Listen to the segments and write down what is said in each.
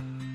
Yeah.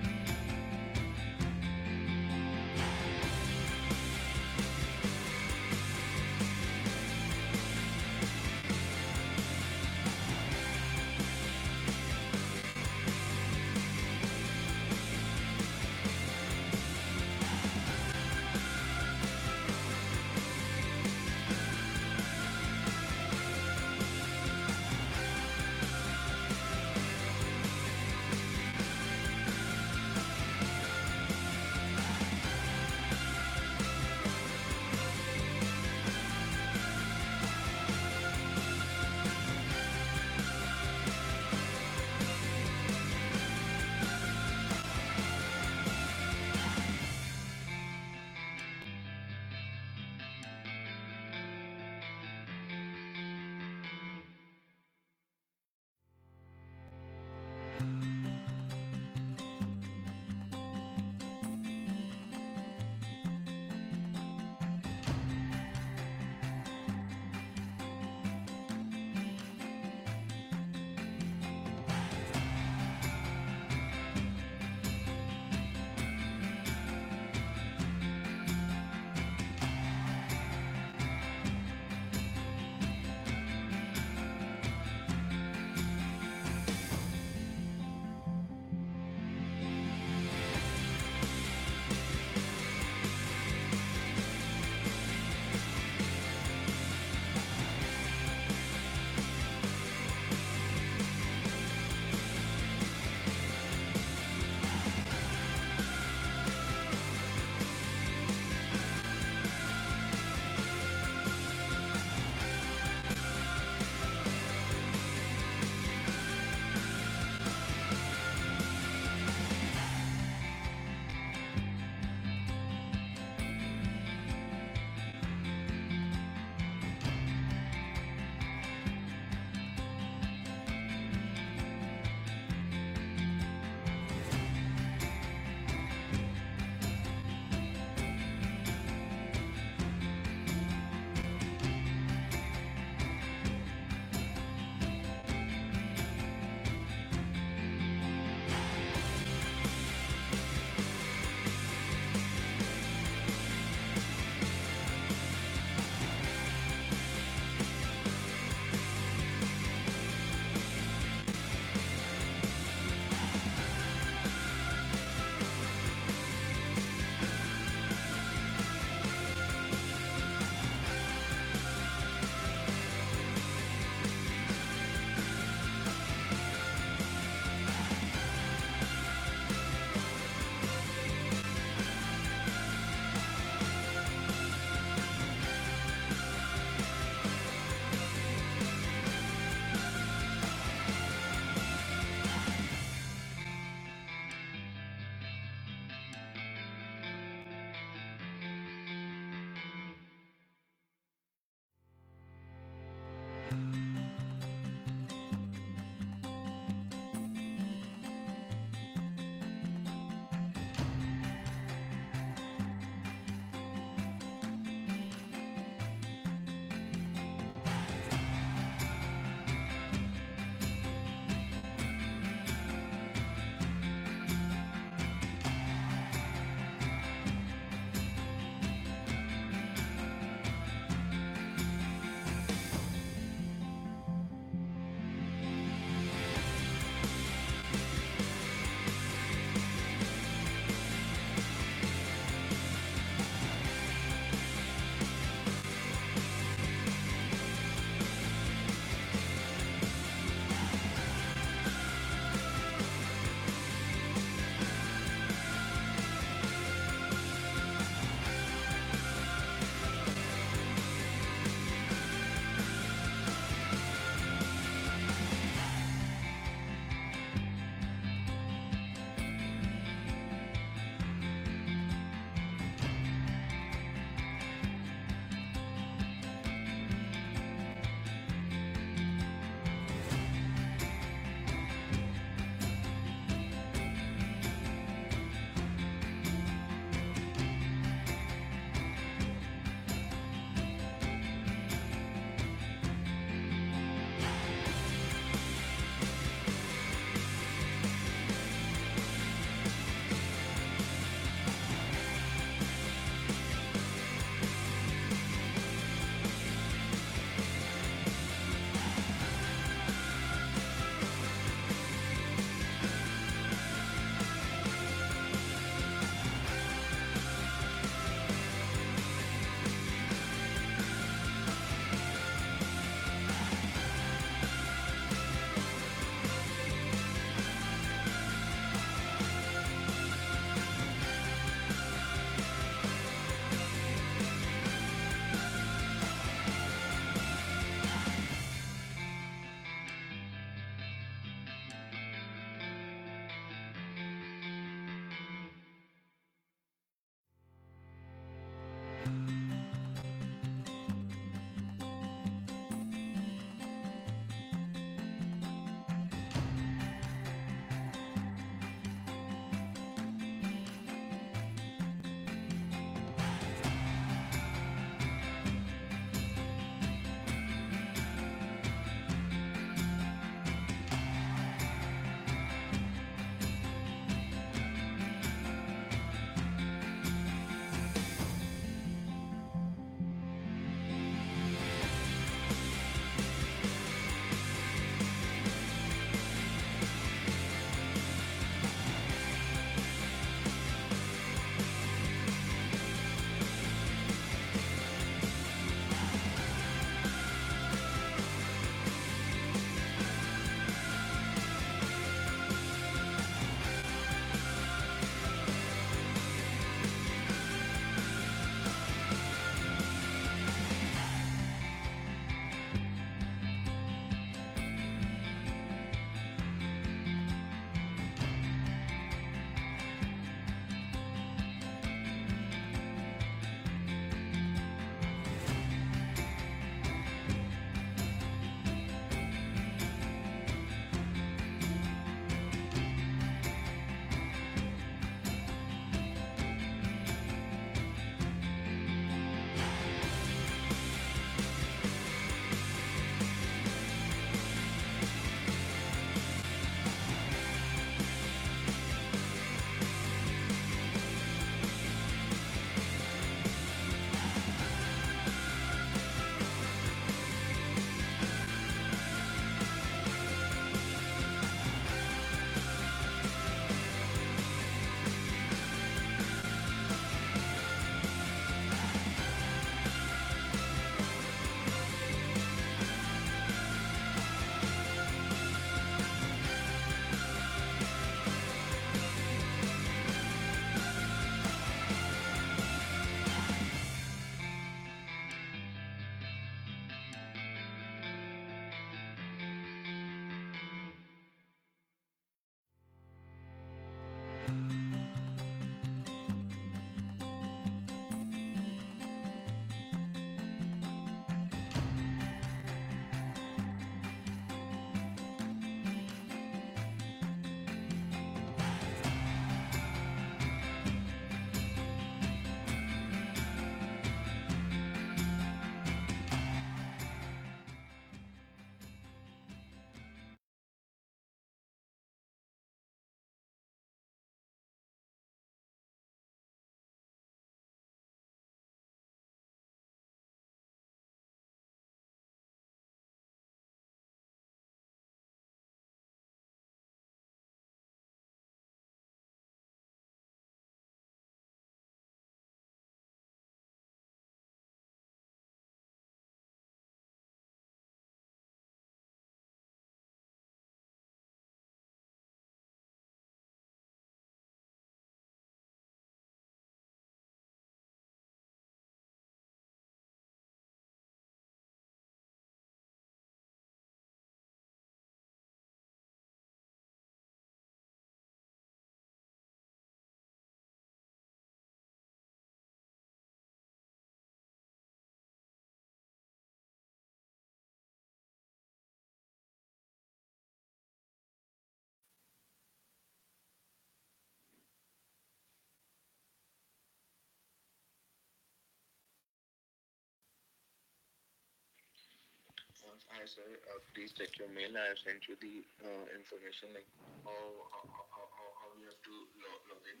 Sir. Uh, please check your mail. I have sent you the uh, information like how, how, how, how, how you have to log, log in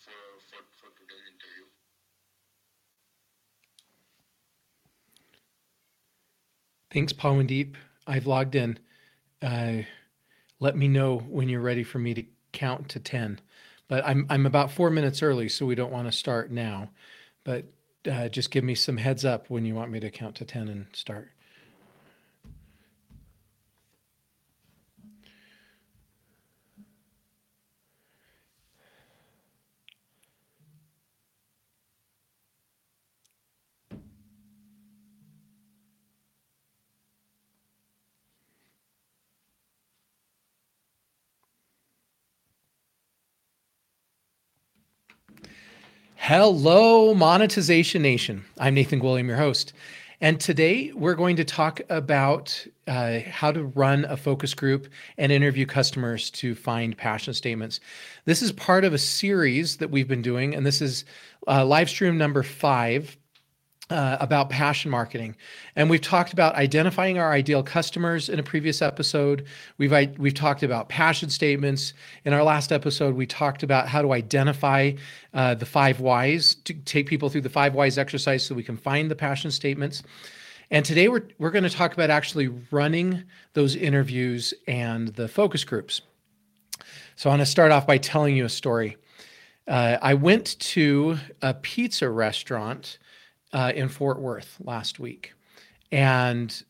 for, for, for today's interview. Thanks, Pawandeep. I've logged in. Uh, let me know when you're ready for me to count to 10. But I'm, I'm about four minutes early, so we don't want to start now. But uh, just give me some heads up when you want me to count to 10 and start. Hello, Monetization Nation. I'm Nathan William, your host. And today we're going to talk about uh, how to run a focus group and interview customers to find passion statements. This is part of a series that we've been doing, and this is uh, live stream number five uh, about passion marketing, and we've talked about identifying our ideal customers in a previous episode. We've we've talked about passion statements. In our last episode, we talked about how to identify uh, the five whys to take people through the five whys exercise so we can find the passion statements. And today we're we're going to talk about actually running those interviews and the focus groups. So I want to start off by telling you a story. Uh, I went to a pizza restaurant uh, in Fort Worth last week, and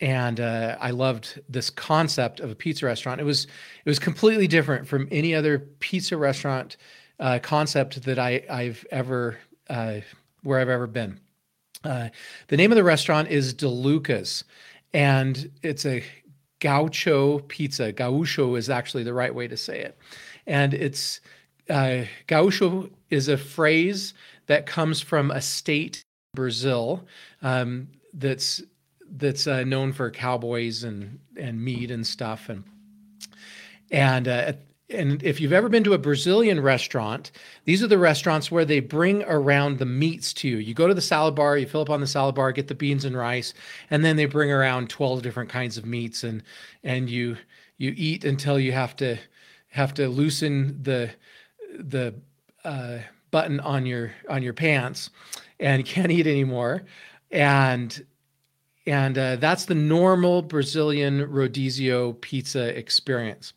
and uh, I loved this concept of a pizza restaurant. It was it was completely different from any other pizza restaurant uh, concept that I I've ever uh, where I've ever been. Uh, the name of the restaurant is DeLucca's, and it's a gaucho pizza. Gaucho is actually the right way to say it, and it's uh, gaucho is a phrase that comes from a state, Brazil, um, that's that's uh, known for cowboys and and meat and stuff and and uh, and if you've ever been to a Brazilian restaurant, these are the restaurants where they bring around the meats to you. You go to the salad bar, you fill up on the salad bar, get the beans and rice, and then they bring around 12 different kinds of meats and and you you eat until you have to have to loosen the the uh, button on your on your pants and can't eat anymore. And and uh, that's the normal brazilian rodizio pizza experience.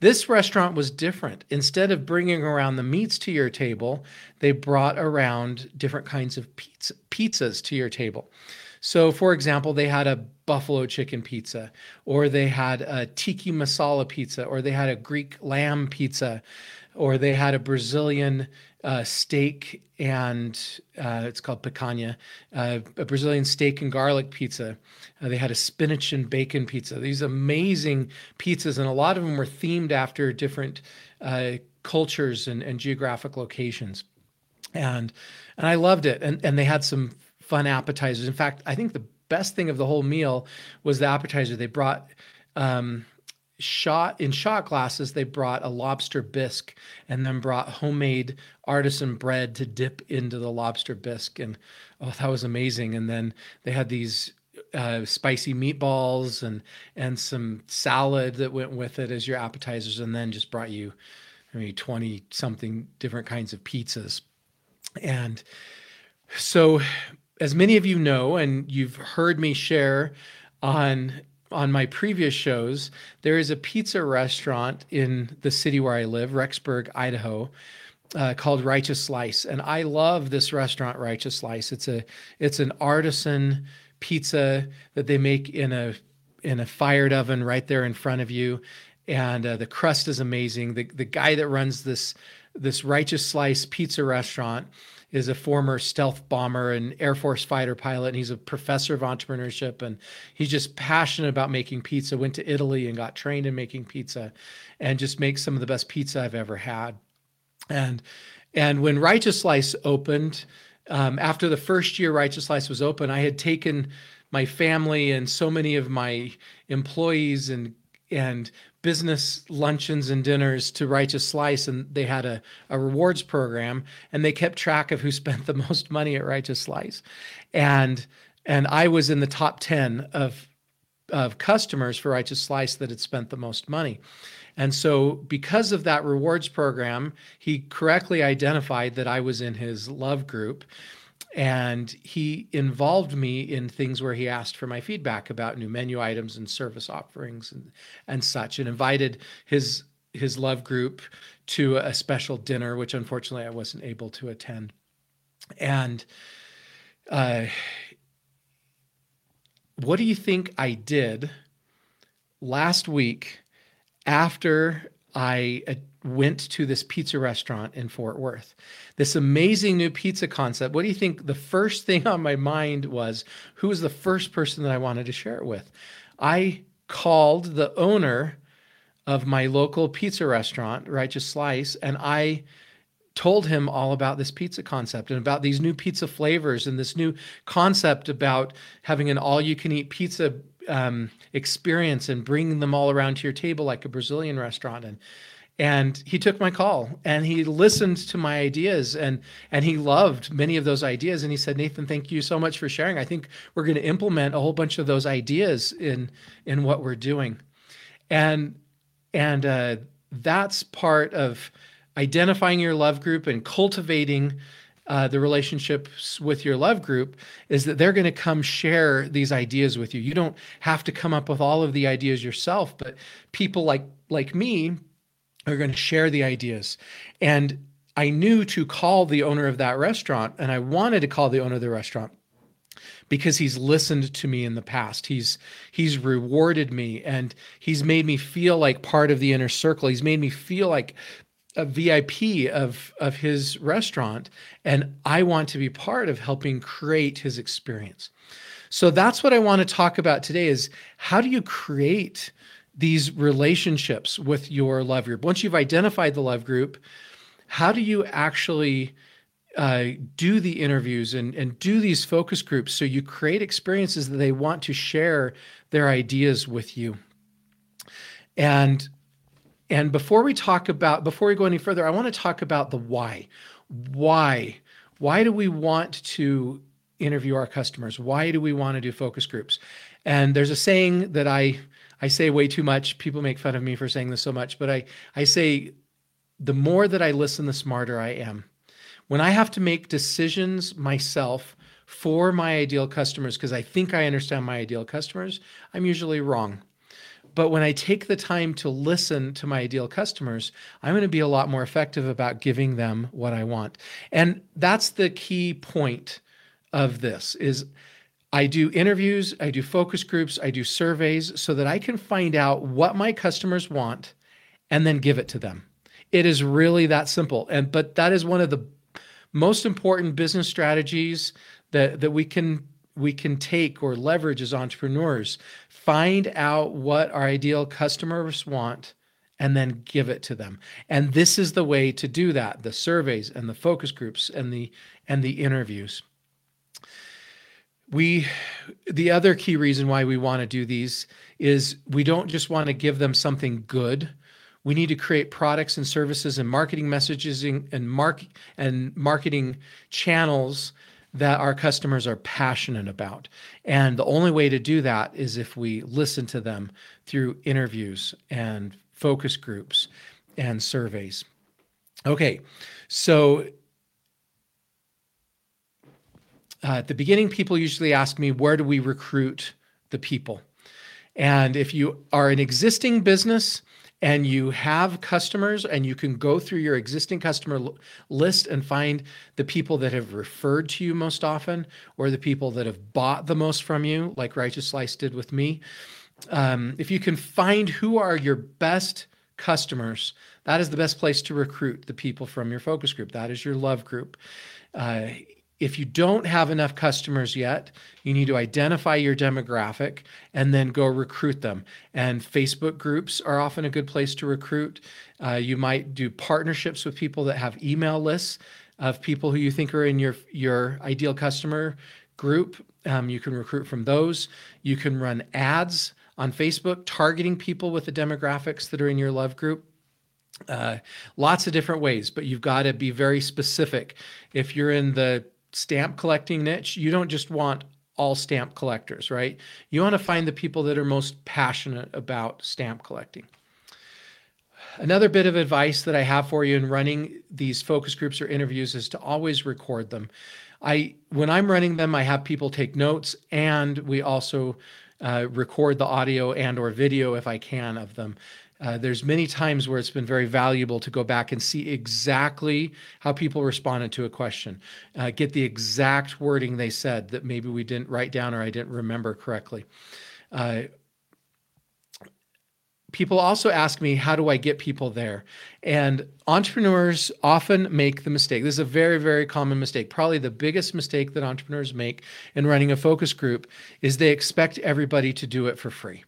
This restaurant was different. Instead of bringing around the meats to your table they brought around different kinds of pizza, pizzas to your table. So for example they had a buffalo chicken pizza or they had a tiki masala pizza or they had a greek lamb pizza or they had a brazilian uh, steak and uh, it's called picanha, uh, a Brazilian steak and garlic pizza. Uh, they had a spinach and bacon pizza. These amazing pizzas, and a lot of them were themed after different uh, cultures and, and geographic locations. And and I loved it. And and they had some fun appetizers. In fact, I think the best thing of the whole meal was the appetizer. They brought um, shot in shot glasses they brought a lobster bisque and then brought homemade artisan bread to dip into the lobster bisque. And oh that was amazing. And then they had these uh, spicy meatballs and and some salad that went with it as your appetizers and then just brought you I mean 20 something different kinds of pizzas. And so as many of you know and you've heard me share on on my previous shows, there is a pizza restaurant in the city where I live, Rexburg, Idaho, uh, called Righteous Slice, and I love this restaurant, Righteous Slice. It's a it's an artisan pizza that they make in a in a fired oven right there in front of you, and uh, the crust is amazing. The the guy that runs this this Righteous Slice pizza restaurant is a former stealth bomber and Air Force fighter pilot. And he's a professor of entrepreneurship and he's just passionate about making pizza. Went to Italy and got trained in making pizza and just makes some of the best pizza I've ever had. And and when Righteous Slice opened, um, after the first year Righteous Slice was open, I had taken my family and so many of my employees and and business luncheons and dinners to Righteous Slice, and they had a, a rewards program, and they kept track of who spent the most money at Righteous Slice. And and I was in the top 10 of of customers for Righteous Slice that had spent the most money. And so, because of that rewards program, he correctly identified that I was in his love group. And he involved me in things where he asked for my feedback about new menu items and service offerings and, and such, and invited his his love group to a special dinner, which unfortunately I wasn't able to attend. And uh, what do you think I did last week after I uh, went to this pizza restaurant in Fort Worth? This amazing new pizza concept. What do you think the first thing on my mind was? Who was the first person that I wanted to share it with? I called the owner of my local pizza restaurant, Righteous Slice, and I told him all about this pizza concept and about these new pizza flavors and this new concept about having an all you can eat pizza um, experience and bringing them all around to your table like a Brazilian restaurant. And and he took my call and he listened to my ideas and and he loved many of those ideas and he said nathan thank you so much for sharing i think we're going to implement a whole bunch of those ideas in in what we're doing and and uh, that's part of identifying your love group and cultivating uh, the relationships with your love group is that they're going to come share these ideas with you. You don't have to come up with all of the ideas yourself, but people like like me are going to share the ideas. And I knew to call the owner of that restaurant, and I wanted to call the owner of the restaurant because he's listened to me in the past. He's he's rewarded me and he's made me feel like part of the inner circle. He's made me feel like a VIP of of his restaurant and I want to be part of helping create his experience. So that's what I want to talk about today is how do you create these relationships with your love group? Once you've identified the love group, how do you actually uh, do the interviews and, and do these focus groups so you create experiences that they want to share their ideas with you and and before we talk about, before we go any further, I want to talk about the why. Why? Why do we want to interview our customers? Why do we want to do focus groups? And there's a saying that I I say way too much. People make fun of me for saying this so much, but I I say the more that I listen, the smarter I am. When I have to make decisions myself for my ideal customers because I think I understand my ideal customers, I'm usually wrong. But when I take the time to listen to my ideal customers, I'm going to be a lot more effective about giving them what I want. And that's the key point of this is I do interviews, I do focus groups, I do surveys so that I can find out what my customers want and then give it to them. It is really that simple. And but that is one of the most important business strategies that that we can we can take or leverage as entrepreneurs find out what our ideal customers want and then give it to them and this is the way to do that the surveys and the focus groups and the and the interviews we the other key reason why we want to do these is we don't just want to give them something good we need to create products and services and marketing messages and mark and marketing channels that our customers are passionate about. And the only way to do that is if we listen to them through interviews and focus groups and surveys. Okay, so uh, at the beginning, people usually ask me, where do we recruit the people? And if you are an existing business, and you have customers and you can go through your existing customer list and find the people that have referred to you most often or the people that have bought the most from you like righteous slice did with me um, if you can find who are your best customers that is the best place to recruit the people from your focus group that is your love group uh, if you don't have enough customers yet, you need to identify your demographic and then go recruit them. And Facebook groups are often a good place to recruit. Uh, you might do partnerships with people that have email lists of people who you think are in your your ideal customer group. Um, you can recruit from those. You can run ads on Facebook targeting people with the demographics that are in your love group. Uh, lots of different ways, but you've got to be very specific. If you're in the stamp collecting niche, you don't just want all stamp collectors, right? You want to find the people that are most passionate about stamp collecting. Another bit of advice that I have for you in running these focus groups or interviews is to always record them. I when I'm running them, I have people take notes, and we also uh, record the audio and or video if I can of them. Uh, there's many times where it's been very valuable to go back and see exactly how people responded to a question, uh, get the exact wording they said that maybe we didn't write down or I didn't remember correctly. Uh, people also ask me, how do I get people there? And entrepreneurs often make the mistake. This is a very, very common mistake. Probably the biggest mistake that entrepreneurs make in running a focus group is they expect everybody to do it for free.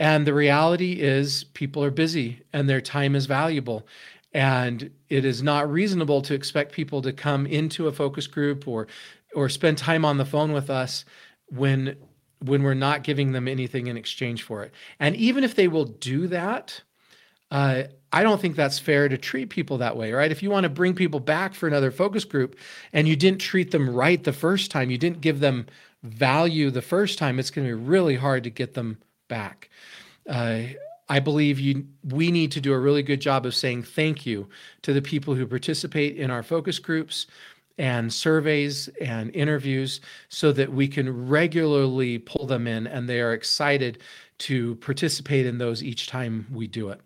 And the reality is, people are busy and their time is valuable. And it is not reasonable to expect people to come into a focus group or or spend time on the phone with us when when we're not giving them anything in exchange for it. And even if they will do that, uh, I don't think that's fair to treat people that way, right? If you want to bring people back for another focus group and you didn't treat them right the first time, you didn't give them value the first time, it's going to be really hard to get them back. Uh, I believe you we need to do a really good job of saying thank you to the people who participate in our focus groups and surveys and interviews so that we can regularly pull them in and they are excited to participate in those each time we do it.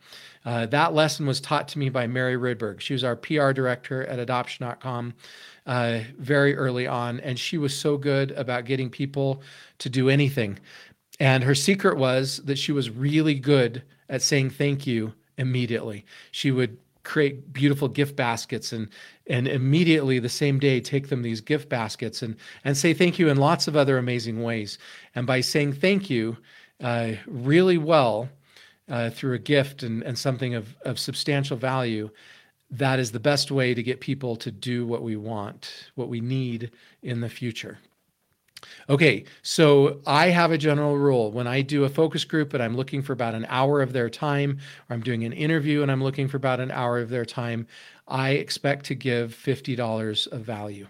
Uh, that lesson was taught to me by Mary Rydberg. She was our PR director at adoption.com uh, very early on, and she was so good about getting people to do anything. And her secret was that she was really good at saying thank you immediately. She would create beautiful gift baskets and and immediately the same day take them these gift baskets and and say thank you in lots of other amazing ways and by saying thank you uh, really well uh, through a gift and, and something of, of substantial value that is the best way to get people to do what we want what we need in the future Okay, so I have a general rule. When I do a focus group and I'm looking for about an hour of their time, or I'm doing an interview and I'm looking for about an hour of their time, I expect to give $50 of value.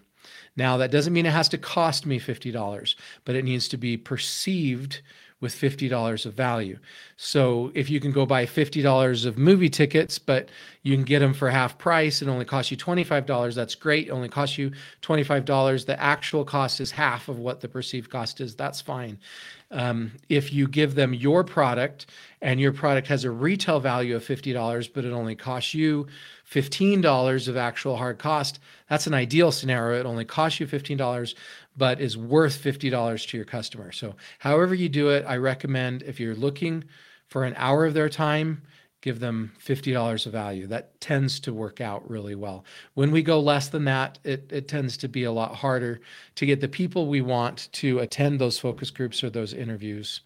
Now, that doesn't mean it has to cost me $50, but it needs to be perceived with $50 of value. So if you can go buy $50 of movie tickets, but you can get them for half price and only cost you $25, that's great. It only costs you $25. The actual cost is half of what the perceived cost is. That's fine. Um, if you give them your product and your product has a retail value of $50, but it only costs you $15 of actual hard cost, that's an ideal scenario. It only costs you $15, but is worth $50 to your customer. So, however you do it, I recommend if you're looking for an hour of their time, give them $50 of value. That tends to work out really well. When we go less than that, it, it tends to be a lot harder to get the people we want to attend those focus groups or those interviews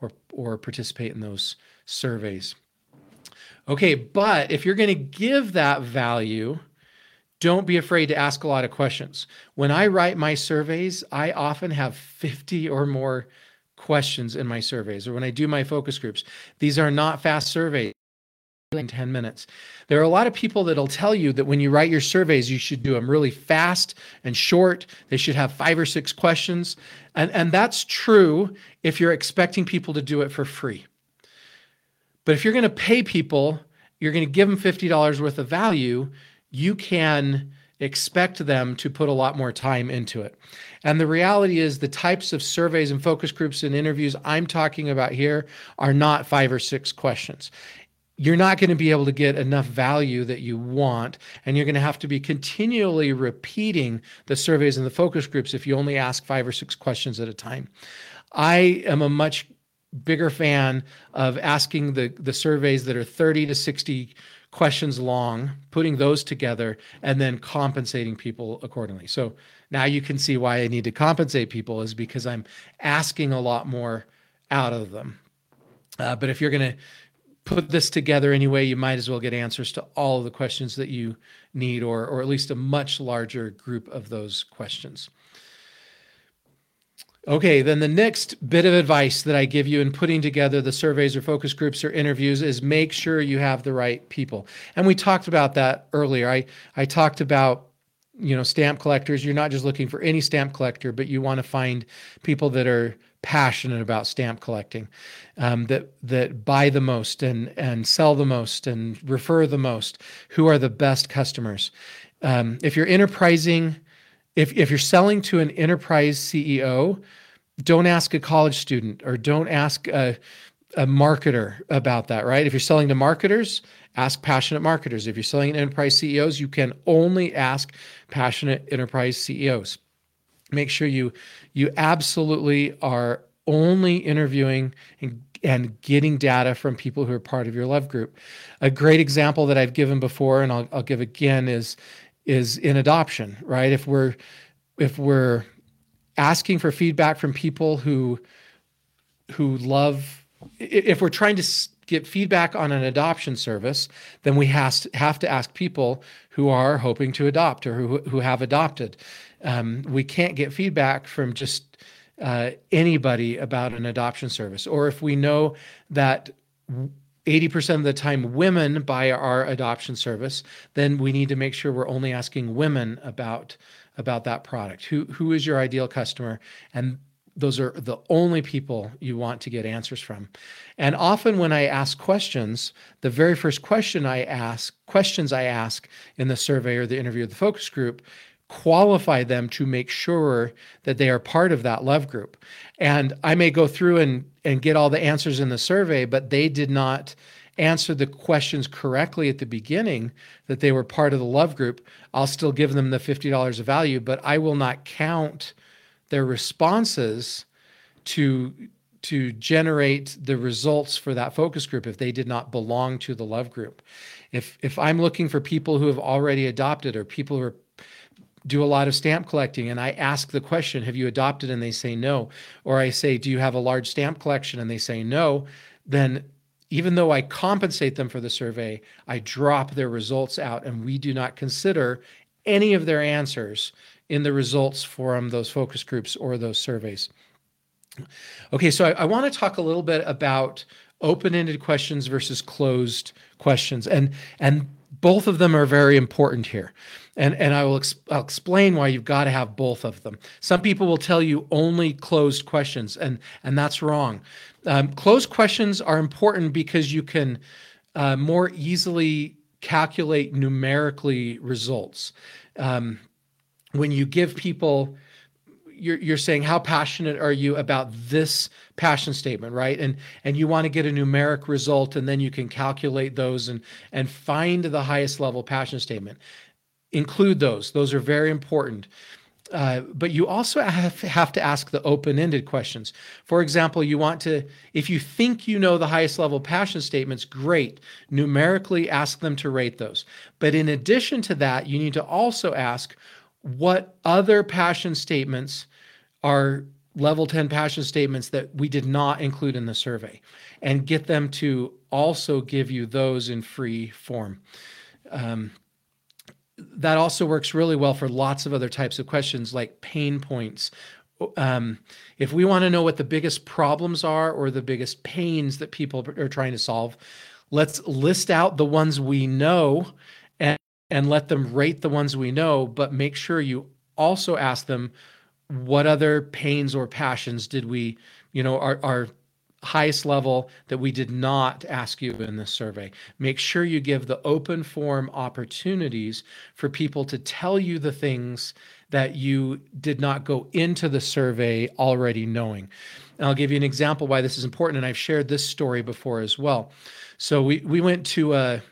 or, or participate in those surveys. Okay, but if you're going to give that value, don't be afraid to ask a lot of questions. When I write my surveys, I often have 50 or more questions in my surveys, or when I do my focus groups. These are not fast surveys in 10 minutes. There are a lot of people that'll tell you that when you write your surveys, you should do them really fast and short. They should have five or six questions. And, and that's true if you're expecting people to do it for free. But if you're going to pay people, you're going to give them $50 worth of value, you can expect them to put a lot more time into it. And the reality is, the types of surveys and focus groups and interviews I'm talking about here are not five or six questions. You're not going to be able to get enough value that you want, and you're going to have to be continually repeating the surveys and the focus groups if you only ask five or six questions at a time. I am a much bigger fan of asking the, the surveys that are 30 to 60 questions long, putting those together, and then compensating people accordingly. So now you can see why I need to compensate people is because I'm asking a lot more out of them. Uh, but if you're going to put this together anyway, you might as well get answers to all of the questions that you need, or, or at least a much larger group of those questions. Okay, then the next bit of advice that I give you in putting together the surveys or focus groups or interviews is make sure you have the right people. And we talked about that earlier. I, I talked about you know stamp collectors you're not just looking for any stamp collector but you want to find people that are passionate about stamp collecting um, that that buy the most and and sell the most and refer the most who are the best customers um, if you're enterprising if, if you're selling to an enterprise ceo don't ask a college student or don't ask a, a marketer about that right if you're selling to marketers ask passionate marketers. If you're selling to enterprise CEOs, you can only ask passionate enterprise CEOs. Make sure you you absolutely are only interviewing and, and getting data from people who are part of your love group. A great example that I've given before, and I'll, I'll give again, is is in adoption, right? If we're if we're asking for feedback from people who who love if we're trying to get feedback on an adoption service, then we has to, have to ask people who are hoping to adopt or who, who have adopted. Um, we can't get feedback from just uh, anybody about an adoption service. Or if we know that 80% of the time women buy our adoption service, then we need to make sure we're only asking women about about that product. Who who is your ideal customer? And those are the only people you want to get answers from. And often when I ask questions, the very first question I ask, questions I ask in the survey or the interview or the focus group, qualify them to make sure that they are part of that love group. And I may go through and, and get all the answers in the survey, but they did not answer the questions correctly at the beginning that they were part of the love group. I'll still give them the $50 of value, but I will not count their responses to to generate the results for that focus group if they did not belong to the love group. If if I'm looking for people who have already adopted or people who are, do a lot of stamp collecting and I ask the question, have you adopted? And they say no. Or I say, do you have a large stamp collection? And they say no, then even though I compensate them for the survey, I drop their results out and we do not consider any of their answers in the results from those focus groups or those surveys. Okay, so I, I want to talk a little bit about open-ended questions versus closed questions, and and both of them are very important here. And, and I will ex- I'll explain why you've got to have both of them. Some people will tell you only closed questions, and, and that's wrong. Um, closed questions are important because you can uh, more easily calculate numerically results. Um, when you give people you're, you're saying how passionate are you about this passion statement right and and you want to get a numeric result and then you can calculate those and and find the highest level passion statement include those. Those are very important. Uh, but you also have, have to ask the open-ended questions. For example you want to if you think you know the highest level passion statements great. Numerically ask them to rate those. But in addition to that you need to also ask what other passion statements are level 10 passion statements that we did not include in the survey and get them to also give you those in free form. Um, that also works really well for lots of other types of questions like pain points. Um, if we want to know what the biggest problems are or the biggest pains that people are trying to solve, let's list out the ones we know and and let them rate the ones we know, but make sure you also ask them what other pains or passions did we, you know, are, our highest level that we did not ask you in this survey. Make sure you give the open form opportunities for people to tell you the things that you did not go into the survey already knowing. And I'll give you an example why this is important, and I've shared this story before as well. So we we went to a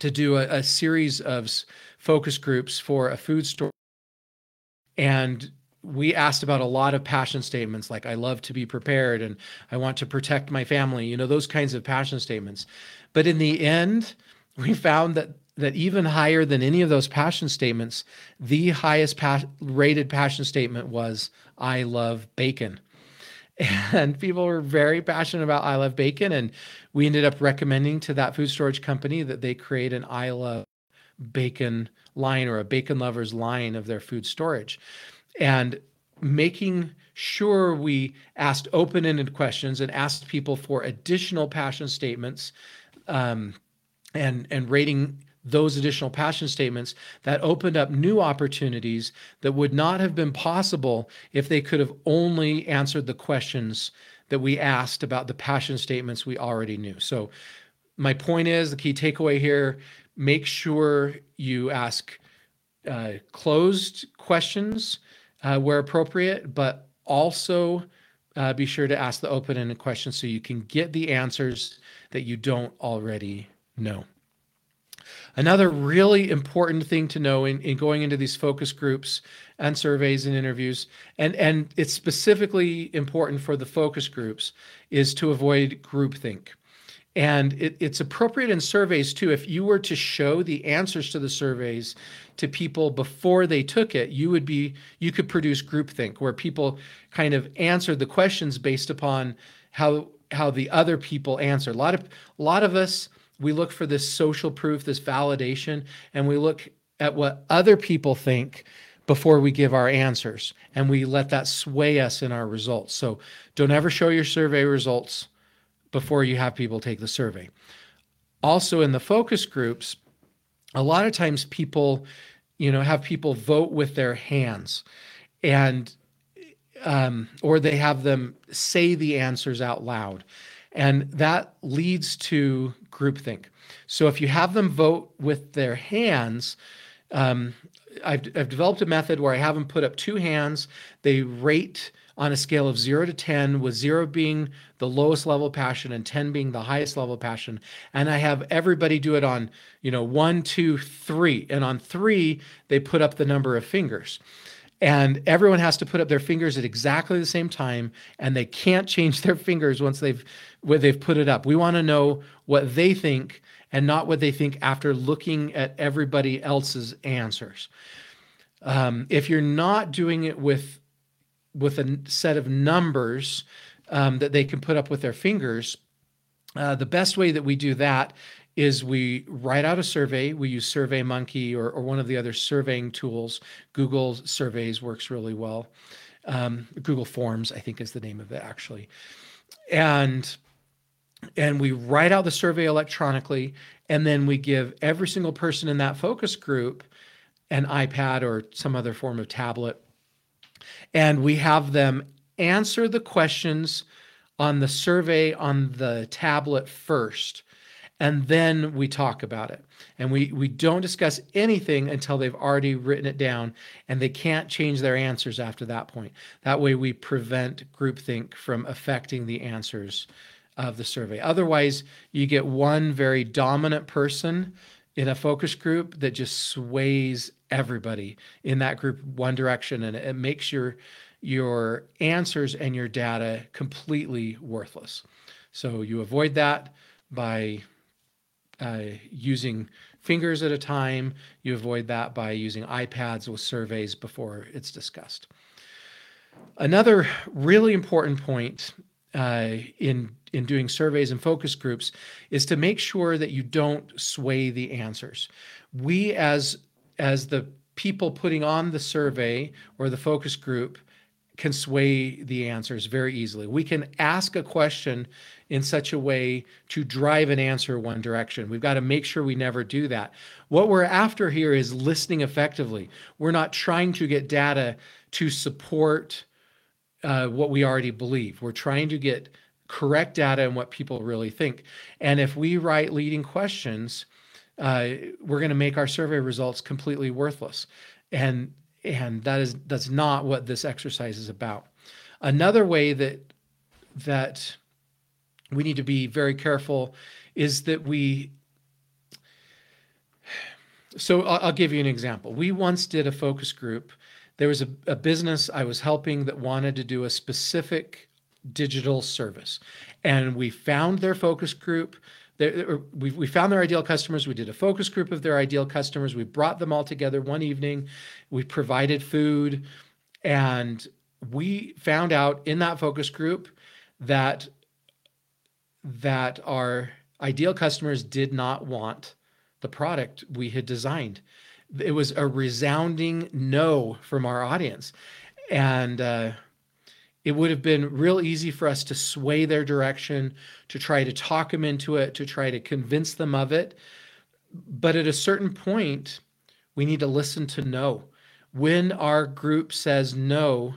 to do a, a series of focus groups for a food store. And we asked about a lot of passion statements like I love to be prepared and I want to protect my family, you know, those kinds of passion statements. But in the end, we found that that even higher than any of those passion statements, the highest pa- rated passion statement was I love bacon. And people were very passionate about I love bacon and we ended up recommending to that food storage company that they create an I love bacon line or a bacon lovers line of their food storage. And making sure we asked open ended questions and asked people for additional passion statements um, and, and rating those additional passion statements that opened up new opportunities that would not have been possible if they could have only answered the questions that we asked about the passion statements we already knew. So, my point is the key takeaway here make sure you ask uh, closed questions uh, where appropriate, but also uh, be sure to ask the open ended questions so you can get the answers that you don't already know. Another really important thing to know in, in going into these focus groups and surveys and interviews, and, and it's specifically important for the focus groups, is to avoid groupthink. And it, it's appropriate in surveys too. If you were to show the answers to the surveys to people before they took it, you would be you could produce groupthink where people kind of answered the questions based upon how how the other people answer. A lot of a lot of us we look for this social proof, this validation, and we look at what other people think before we give our answers and we let that sway us in our results. So don't ever show your survey results before you have people take the survey. Also, in the focus groups, a lot of times people, you know, have people vote with their hands and um, or they have them say the answers out loud. And that leads to groupthink. So if you have them vote with their hands, um, I've, I've developed a method where I have them put up two hands. They rate on a scale of zero to 10, with zero being the lowest level of passion and 10 being the highest level of passion. And I have everybody do it on, you know, one, two, three. And on three, they put up the number of fingers. And everyone has to put up their fingers at exactly the same time, and they can't change their fingers once they've when they've put it up. We want to know what they think and not what they think after looking at everybody else's answers. Um, if you're not doing it with with a set of numbers um, that they can put up with their fingers. Uh, the best way that we do that is we write out a survey. We use SurveyMonkey or, or one of the other surveying tools. Google Surveys works really well. Um, Google Forms, I think, is the name of it actually. And and we write out the survey electronically, and then we give every single person in that focus group an iPad or some other form of tablet and we have them answer the questions on the survey on the tablet first and then we talk about it. And we we don't discuss anything until they've already written it down and they can't change their answers after that point. That way we prevent groupthink from affecting the answers of the survey. Otherwise you get one very dominant person in a focus group that just sways everybody in that group one direction and it makes your your answers and your data completely worthless. So you avoid that by uh, using fingers at a time. You avoid that by using ipads with surveys before it's discussed. Another really important point uh, in in doing surveys and focus groups is to make sure that you don't sway the answers. We as as the people putting on the survey or the focus group can sway the answers very easily. We can ask a question in such a way to drive an answer one direction. We've got to make sure we never do that. What we're after here is listening effectively. We're not trying to get data to support uh, what we already believe. We're trying to get correct data and what people really think. And if we write leading questions, uh, we're going to make our survey results completely worthless. And and that is that's not what this exercise is about. Another way that that we need to be very careful is that we so I'll, I'll give you an example. We once did a focus group. There was a, a business I was helping that wanted to do a specific digital service. And we found their focus group. We, we found their ideal customers. We did a focus group of their ideal customers. We brought them all together one evening. We provided food. And we found out in that focus group that that our ideal customers did not want the product we had designed. It was a resounding no from our audience. And uh, it would have been real easy for us to sway their direction, to try to talk them into it, to try to convince them of it. but at a certain point, we need to listen to no. When our group says no,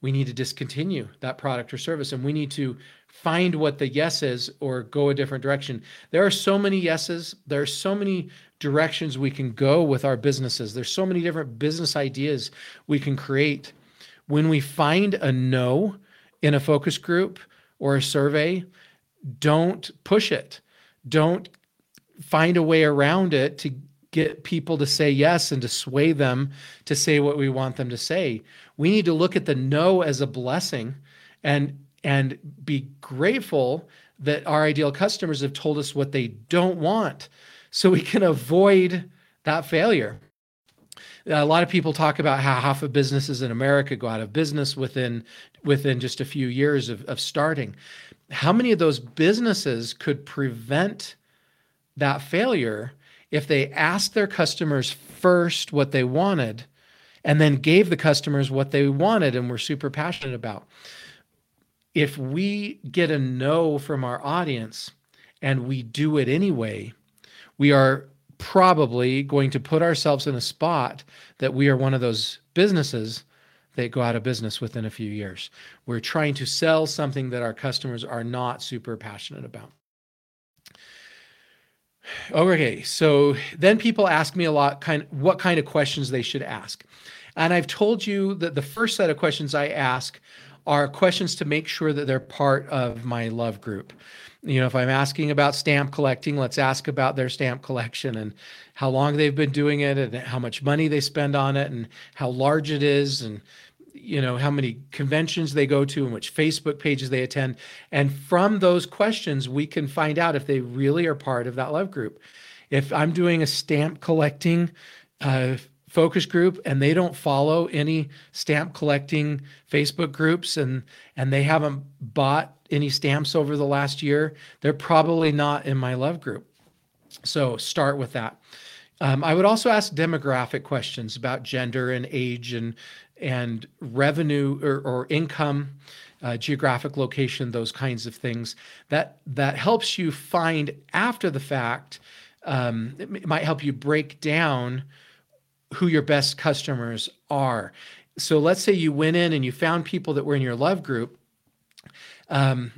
we need to discontinue that product or service and we need to find what the yes is or go a different direction. There are so many yeses, there are so many directions we can go with our businesses. There's so many different business ideas we can create. When we find a no in a focus group or a survey, don't push it. Don't find a way around it to get people to say yes and to sway them to say what we want them to say. We need to look at the no as a blessing and and be grateful that our ideal customers have told us what they don't want so we can avoid that failure. A lot of people talk about how half of businesses in America go out of business within within just a few years of, of starting. How many of those businesses could prevent that failure if they asked their customers first what they wanted and then gave the customers what they wanted and were super passionate about. If we get a no from our audience and we do it anyway, we are probably going to put ourselves in a spot that we are one of those businesses that go out of business within a few years. We're trying to sell something that our customers are not super passionate about. Okay, so then people ask me a lot kind of what kind of questions they should ask. And I've told you that the first set of questions I ask are questions to make sure that they're part of my love group. You know, if I'm asking about stamp collecting, let's ask about their stamp collection and how long they've been doing it and how much money they spend on it and how large it is and you know how many conventions they go to and which facebook pages they attend. And from those questions we can find out if they really are part of that love group. If i'm doing a stamp collecting uh, focus group and they don't follow any stamp collecting facebook groups and and they haven't bought any stamps over the last year they're probably not in my love group so start with that um, I would also ask demographic questions about gender and age and and revenue or, or income, uh, geographic location, those kinds of things. That that helps you find after the fact. Um, it might help you break down who your best customers are. So let's say you went in and you found people that were in your love group. Um,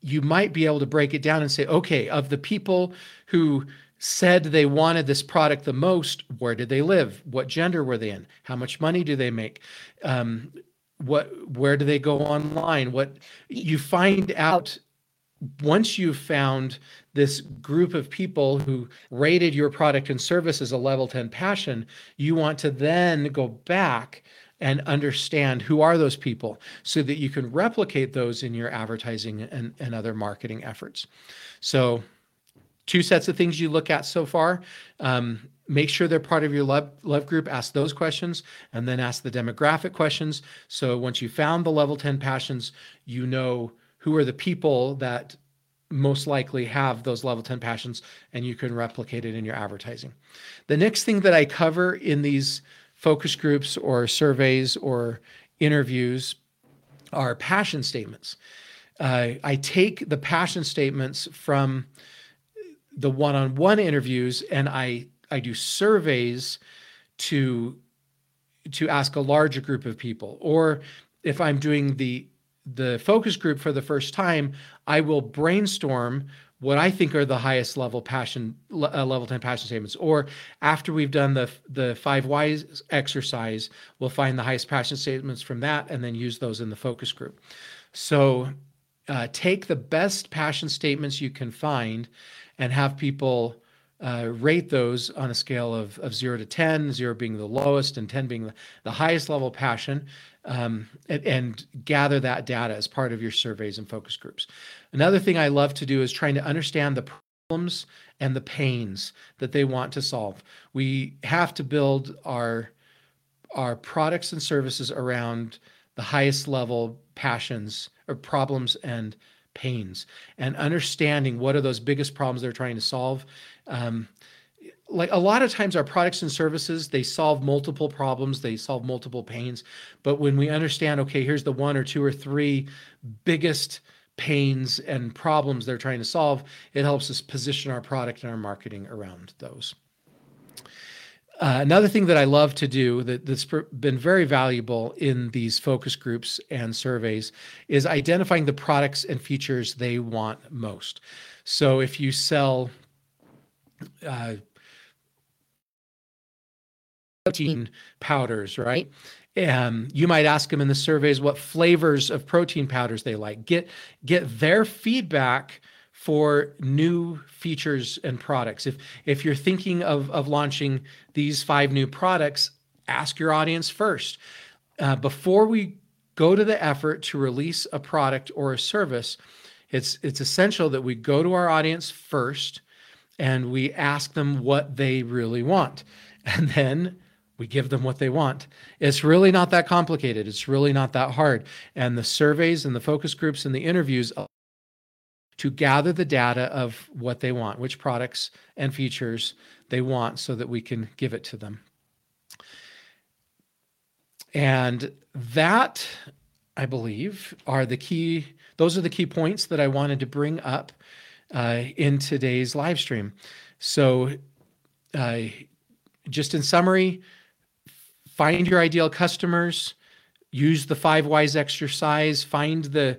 you might be able to break it down and say, okay, of the people who said they wanted this product the most, where did they live? What gender were they in? How much money do they make? Um, what where do they go online? What you find out once you've found this group of people who rated your product and service as a level 10 passion, you want to then go back and understand who are those people so that you can replicate those in your advertising and, and other marketing efforts. So two sets of things you look at so far. Um, make sure they're part of your love, love group. Ask those questions and then ask the demographic questions. So once you found the level 10 passions, you know who are the people that most likely have those level 10 passions and you can replicate it in your advertising. The next thing that I cover in these focus groups or surveys or interviews are passion statements. Uh, I take the passion statements from the one-on-one interviews and I I do surveys to to ask a larger group of people or if I'm doing the the focus group for the first time, I will brainstorm what I think are the highest level passion uh, level 10 passion statements or after we've done the the 5 whys exercise, we'll find the highest passion statements from that and then use those in the focus group. So uh, take the best passion statements you can find and have people uh, rate those on a scale of, of zero to 10, zero being the lowest and 10 being the, highest level passion, um, and, and, gather that data as part of your surveys and focus groups. Another thing I love to do is trying to understand the problems and the pains that they want to solve. We have to build our, our products and services around the highest level passions or problems and pains and understanding what are those biggest problems they're trying to solve. Um, like a lot of times our products and services they solve multiple problems they solve multiple pains but when we understand okay here's the one or two or three biggest pains and problems they're trying to solve. It helps us position our product and our marketing around those. Uh, another thing that I love to do that, that's been very valuable in these focus groups and surveys is identifying the products and features they want most. So if you sell uh, protein powders, right? Um, you might ask them in the surveys what flavors of protein powders they like. Get get their feedback for new features and products. If if you're thinking of of launching these five new products, ask your audience first uh, before we go to the effort to release a product or a service. It's it's essential that we go to our audience first and we ask them what they really want, and then we give them what they want. It's really not that complicated. It's really not that hard. And the surveys and the focus groups and the interviews to gather the data of what they want, which products and features they want, so that we can give it to them. And that, I believe, are the key, those are the key points that I wanted to bring up uh, in today's live stream. So, uh, just in summary, find your ideal customers, use the five whys exercise, find the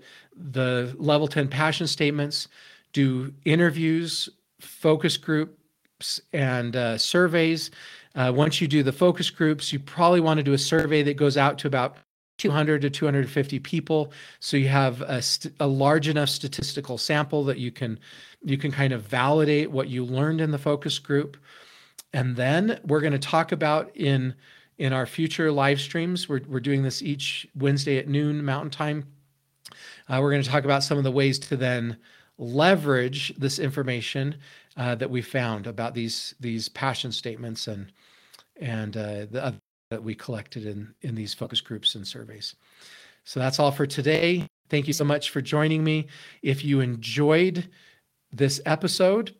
the level 10 passion statements, do interviews, focus groups, and uh, surveys. Uh, once you do the focus groups, you probably want to do a survey that goes out to about 200 to 250 people so you have a, a, large enough statistical sample that you can you can kind of validate what you learned in the focus group and then we're going to talk about in in our future live streams. We're, we're doing this each Wednesday at noon Mountain Time. Uh, we're going to talk about some of the ways to then leverage this information uh, that we found about these these passion statements and and uh, the that we collected in in these focus groups and surveys. So that's all for today. Thank you so much for joining me. If you enjoyed this episode,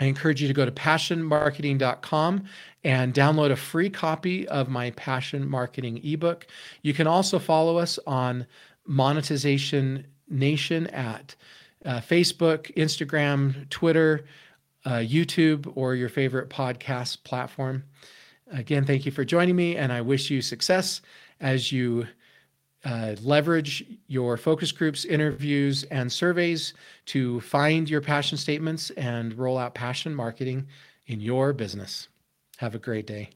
I encourage you to go to passionmarketing.com and download a free copy of my Passion Marketing ebook. You can also follow us on Monetization Nation at uh, Facebook, Instagram, Twitter, uh, YouTube, or your favorite podcast platform. Again, thank you for joining me, and I wish you success as you uh, leverage your focus groups, interviews, and surveys to find your passion statements and roll out passion marketing in your business. Have a great day.